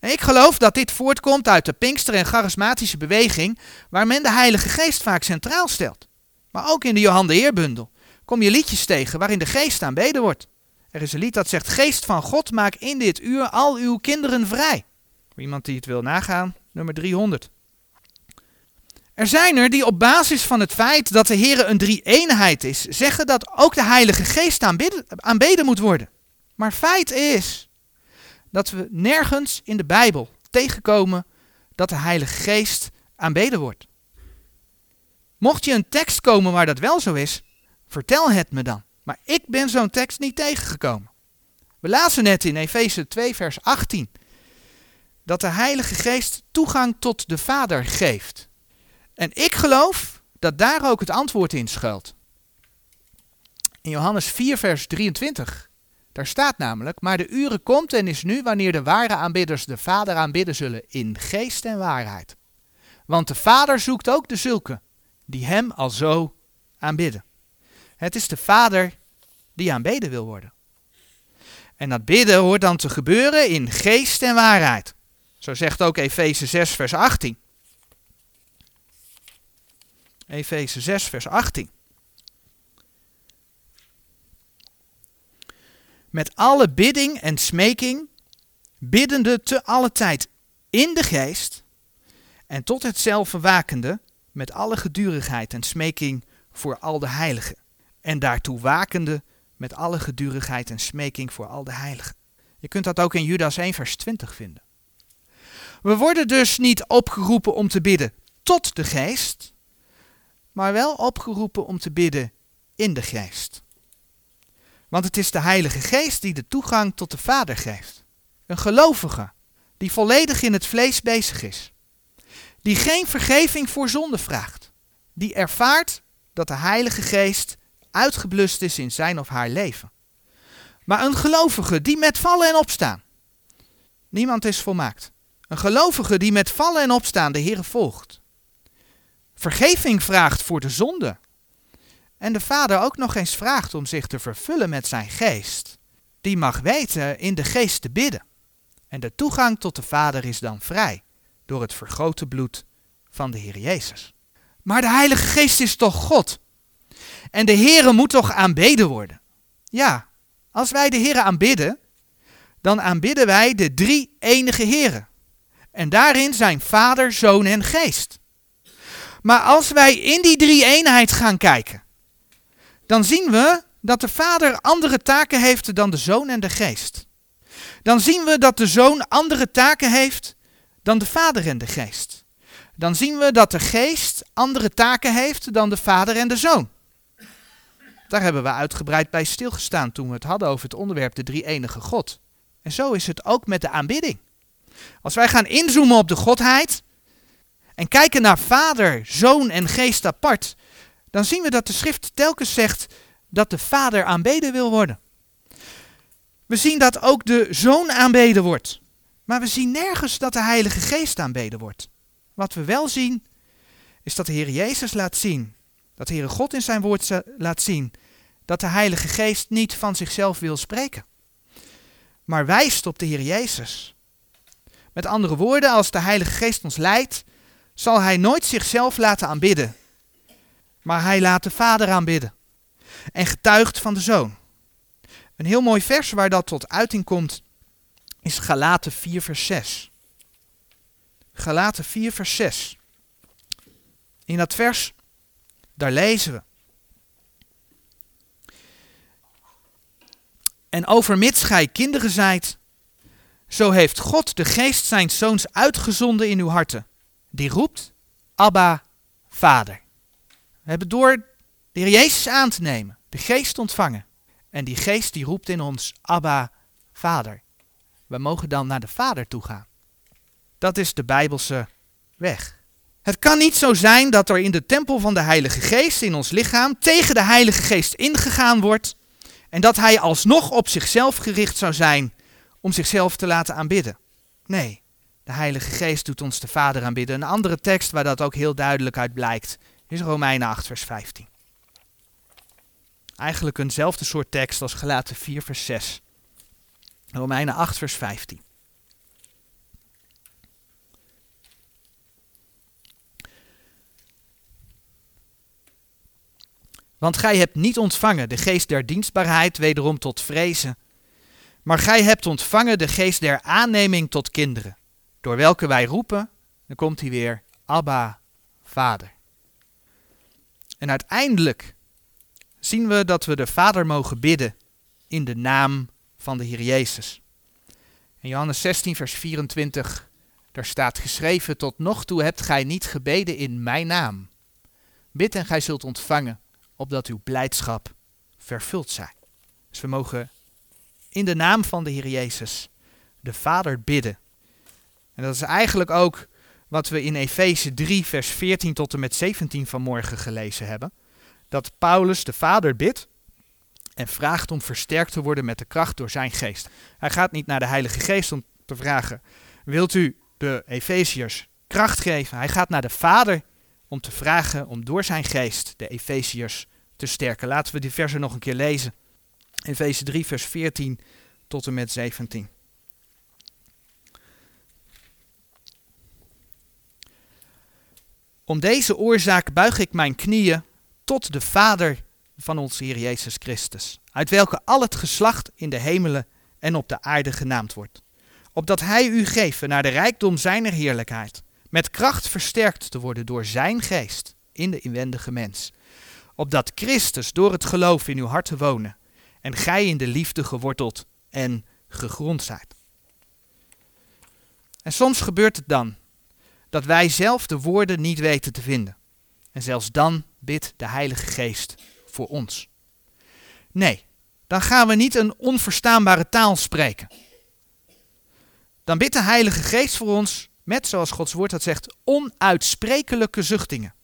En ik geloof dat dit voortkomt uit de Pinkster- en charismatische beweging, waar men de Heilige Geest vaak centraal stelt. Maar ook in de Johan de Heerbundel kom je liedjes tegen waarin de Geest aanbeden wordt. Er is een lied dat zegt: Geest van God, maak in dit uur al uw kinderen vrij. Iemand die het wil nagaan, nummer 300. Er zijn er die op basis van het feit dat de Heer een drie-eenheid is, zeggen dat ook de Heilige Geest aanbidden, aanbeden moet worden. Maar feit is dat we nergens in de Bijbel tegenkomen dat de Heilige Geest aanbeden wordt. Mocht je een tekst komen waar dat wel zo is, vertel het me dan. Maar ik ben zo'n tekst niet tegengekomen. We lazen net in Efeze 2, vers 18 dat de Heilige Geest toegang tot de Vader geeft. En ik geloof dat daar ook het antwoord in schuilt. In Johannes 4, vers 23, daar staat namelijk: Maar de uren komt en is nu wanneer de ware aanbidders de Vader aanbidden zullen in geest en waarheid. Want de Vader zoekt ook de zulke die Hem al zo aanbidden. Het is de Vader die aanbeden wil worden. En dat bidden hoort dan te gebeuren in geest en waarheid. Zo zegt ook Efeze 6, vers 18. Efeze 6, vers 18. Met alle bidding en smeking, biddende te alle tijd in de geest, en tot hetzelfde wakende, met alle gedurigheid en smeking voor al de heiligen. En daartoe wakende met alle gedurigheid en smeking voor al de heiligen. Je kunt dat ook in Judas 1, vers 20 vinden. We worden dus niet opgeroepen om te bidden tot de geest, maar wel opgeroepen om te bidden in de geest. Want het is de Heilige Geest die de toegang tot de Vader geeft. Een gelovige die volledig in het vlees bezig is. Die geen vergeving voor zonde vraagt. Die ervaart dat de Heilige Geest uitgeblust is in zijn of haar leven. Maar een gelovige die met vallen en opstaan. Niemand is volmaakt. Een gelovige die met vallen en opstaan de Heer volgt. Vergeving vraagt voor de zonde. En de Vader ook nog eens vraagt om zich te vervullen met zijn geest. Die mag weten in de geest te bidden. En de toegang tot de Vader is dan vrij door het vergrote bloed van de Heer Jezus. Maar de Heilige Geest is toch God? En de Heere moet toch aanbeden worden? Ja, als wij de Heere aanbidden, dan aanbidden wij de drie enige Heren. En daarin zijn Vader, Zoon en Geest. Maar als wij in die drie eenheid gaan kijken, dan zien we dat de Vader andere taken heeft dan de Zoon en de Geest. Dan zien we dat de Zoon andere taken heeft dan de Vader en de Geest. Dan zien we dat de Geest andere taken heeft dan de Vader en de Zoon. Daar hebben we uitgebreid bij stilgestaan toen we het hadden over het onderwerp de drie enige God. En zo is het ook met de aanbidding. Als wij gaan inzoomen op de Godheid en kijken naar Vader, Zoon en Geest apart, dan zien we dat de schrift telkens zegt dat de Vader aanbeden wil worden. We zien dat ook de Zoon aanbeden wordt. Maar we zien nergens dat de Heilige Geest aanbeden wordt. Wat we wel zien, is dat de Heer Jezus laat zien, dat Heere God in zijn woord laat zien, dat de Heilige Geest niet van zichzelf wil spreken, maar wijst op de Heer Jezus. Met andere woorden, als de Heilige Geest ons leidt, zal Hij nooit zichzelf laten aanbidden, maar Hij laat de Vader aanbidden en getuigt van de Zoon. Een heel mooi vers waar dat tot uiting komt is Galaten 4 vers 6. Galaten 4 vers 6. In dat vers, daar lezen we. En overmits gij kinderen zijt, zo heeft God de geest zijn zoons uitgezonden in uw harten, die roept, Abba, Vader. We hebben door de Heer Jezus aan te nemen, de geest ontvangen. En die geest die roept in ons, Abba, Vader. We mogen dan naar de Vader toe gaan. Dat is de Bijbelse weg. Het kan niet zo zijn dat er in de tempel van de Heilige Geest in ons lichaam tegen de Heilige Geest ingegaan wordt en dat hij alsnog op zichzelf gericht zou zijn om zichzelf te laten aanbidden. Nee, de Heilige Geest doet ons de Vader aanbidden. Een andere tekst waar dat ook heel duidelijk uit blijkt is Romeinen 8, vers 15. Eigenlijk eenzelfde soort tekst als Gelaten 4, vers 6. Romeinen 8, vers 15. Want gij hebt niet ontvangen de geest der dienstbaarheid wederom tot vrezen, maar gij hebt ontvangen de geest der aanneming tot kinderen, door welke wij roepen, dan komt hij weer, Abba, Vader. En uiteindelijk zien we dat we de Vader mogen bidden in de naam van de Heer Jezus. In Johannes 16, vers 24, daar staat geschreven, tot nog toe hebt gij niet gebeden in mijn naam. Bid en gij zult ontvangen, opdat uw blijdschap vervuld zij. Dus we mogen in de naam van de Heer Jezus de Vader bidden. En dat is eigenlijk ook wat we in Efeze 3, vers 14 tot en met 17 vanmorgen gelezen hebben. Dat Paulus de Vader bidt en vraagt om versterkt te worden met de kracht door zijn geest. Hij gaat niet naar de Heilige Geest om te vragen: Wilt u de Efeziërs kracht geven? Hij gaat naar de Vader om te vragen om door zijn geest de Efeziërs te sterken. Laten we die versen nog een keer lezen. Efeze 3, vers 14 tot en met 17. Om deze oorzaak buig ik mijn knieën tot de Vader van onze Heer Jezus Christus, uit welke al het geslacht in de hemelen en op de aarde genaamd wordt, opdat Hij u geven naar de rijkdom zijner heerlijkheid, met kracht versterkt te worden door Zijn geest in de inwendige mens, opdat Christus door het geloof in uw harten wonen en gij in de liefde geworteld en gegrond zijt. En soms gebeurt het dan dat wij zelf de woorden niet weten te vinden. En zelfs dan bidt de Heilige Geest voor ons. Nee, dan gaan we niet een onverstaanbare taal spreken. Dan bidt de Heilige Geest voor ons met, zoals Gods woord dat zegt, onuitsprekelijke zuchtingen.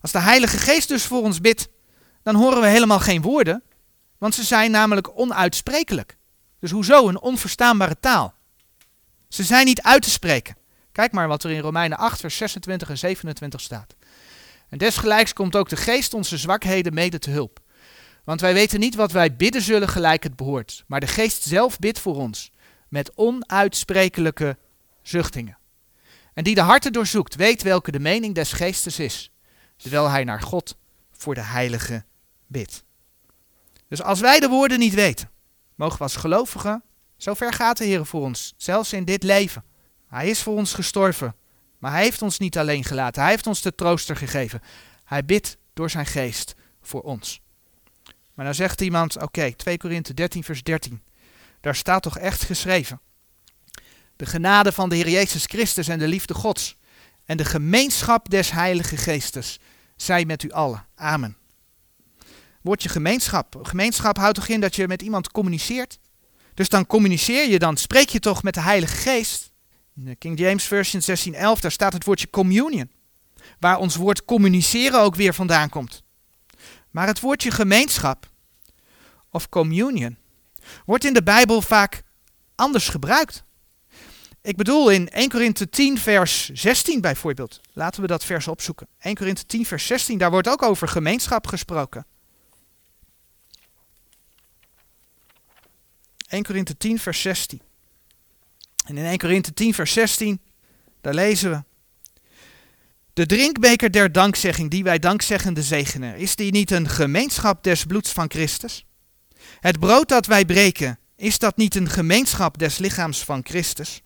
Als de Heilige Geest dus voor ons bidt, dan horen we helemaal geen woorden, want ze zijn namelijk onuitsprekelijk. Dus hoezo een onverstaanbare taal? Ze zijn niet uit te spreken. Kijk maar wat er in Romeinen 8, vers 26 en 27 staat. En desgelijks komt ook de geest onze zwakheden mede te hulp. Want wij weten niet wat wij bidden zullen gelijk het behoort, maar de geest zelf bidt voor ons met onuitsprekelijke zuchtingen. En die de harten doorzoekt, weet welke de mening des geestes is, terwijl hij naar God voor de heilige bidt. Dus als wij de woorden niet weten, mogen we als gelovigen, zover gaat de Heer voor ons, zelfs in dit leven. Hij is voor ons gestorven, maar hij heeft ons niet alleen gelaten. Hij heeft ons de trooster gegeven. Hij bidt door zijn geest voor ons. Maar dan zegt iemand, oké, 2 Korinthe 13 vers 13. Daar staat toch echt geschreven. De genade van de Heer Jezus Christus en de liefde Gods en de gemeenschap des Heilige Geestes zij met u allen. Amen. Woordje gemeenschap. Gemeenschap houdt toch in dat je met iemand communiceert? Dus dan communiceer je, dan spreek je toch met de Heilige Geest. In de King James Version 1611, daar staat het woordje communion. Waar ons woord communiceren ook weer vandaan komt. Maar het woordje gemeenschap, of communion, wordt in de Bijbel vaak anders gebruikt. Ik bedoel in 1 Korinthe 10 vers 16 bijvoorbeeld. Laten we dat vers opzoeken. 1 Korinthe 10 vers 16, daar wordt ook over gemeenschap gesproken. 1 Korinthe 10 vers 16. En in 1 Korinthe 10 vers 16, daar lezen we. De drinkbeker der dankzegging die wij dankzeggende zegenen, is die niet een gemeenschap des bloeds van Christus? Het brood dat wij breken, is dat niet een gemeenschap des lichaams van Christus?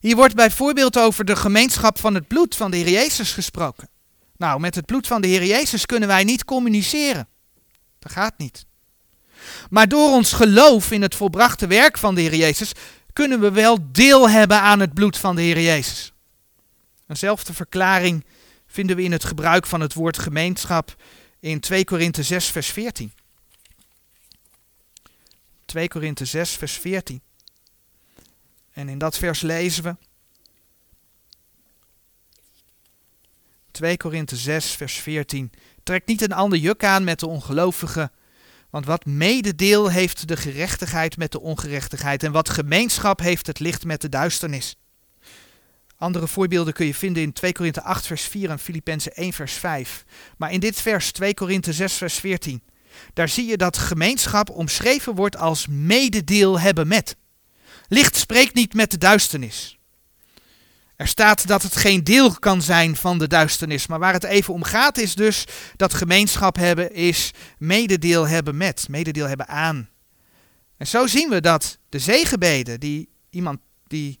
Hier wordt bijvoorbeeld over de gemeenschap van het bloed van de Heer Jezus gesproken. Nou, met het bloed van de Heer Jezus kunnen wij niet communiceren. Dat gaat niet. Maar door ons geloof in het volbrachte werk van de Heer Jezus kunnen we wel deel hebben aan het bloed van de Heer Jezus. Eenzelfde verklaring vinden we in het gebruik van het woord gemeenschap in 2 Korinthe 6 vers 14. 2 Korinthe 6 vers 14. En in dat vers lezen we. 2 Korinthe 6, vers 14. Trek niet een ander juk aan met de ongelovigen. Want wat mededeel heeft de gerechtigheid met de ongerechtigheid. En wat gemeenschap heeft het licht met de duisternis. Andere voorbeelden kun je vinden in 2 Korinthe 8 vers 4 en Filippenzen 1 vers 5. Maar in dit vers 2 Korinthe 6 vers 14, daar zie je dat gemeenschap omschreven wordt als mededeel hebben met. Licht spreekt niet met de duisternis. Er staat dat het geen deel kan zijn van de duisternis, maar waar het even om gaat is dus dat gemeenschap hebben is mededeel hebben met, mededeel hebben aan. En zo zien we dat de zegenbeden die iemand, die,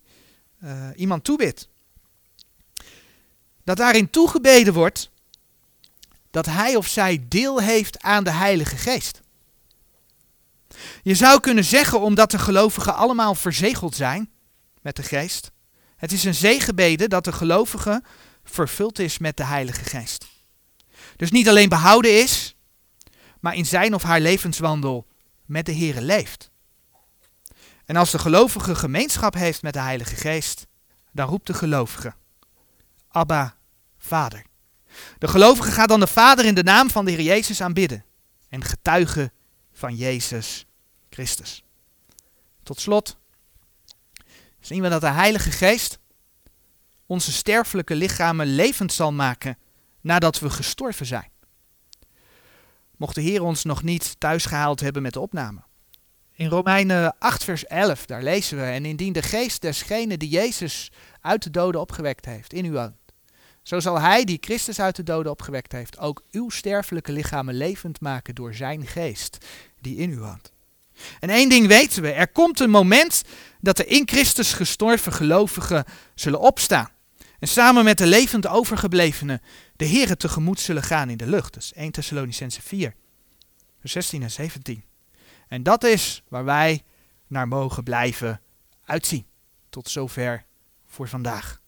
uh, iemand toebidt, dat daarin toegebeden wordt dat hij of zij deel heeft aan de Heilige Geest. Je zou kunnen zeggen, omdat de gelovigen allemaal verzegeld zijn met de Geest, het is een zegenbede dat de gelovige vervuld is met de Heilige Geest. Dus niet alleen behouden is, maar in zijn of haar levenswandel met de Here leeft. En als de gelovige gemeenschap heeft met de Heilige Geest, dan roept de gelovige, Abba, Vader. De gelovige gaat dan de Vader in de naam van de Heer Jezus aanbidden en getuigen van Jezus Christus. Tot slot zien we dat de Heilige Geest onze sterfelijke lichamen levend zal maken nadat we gestorven zijn. Mocht de Heer ons nog niet thuisgehaald hebben met de opname. In Romeinen 8, vers 11, daar lezen we: En indien de geest desgene die Jezus uit de doden opgewekt heeft in u woont, zo zal hij die Christus uit de doden opgewekt heeft, ook uw sterfelijke lichamen levend maken door zijn geest die in u woont. En één ding weten we, er komt een moment dat de in Christus gestorven gelovigen zullen opstaan. En samen met de levend overgeblevenen de Here tegemoet zullen gaan in de lucht. Dat is 1 Thessalonicense 4, vers 16 en 17. En dat is waar wij naar mogen blijven uitzien. Tot zover voor vandaag.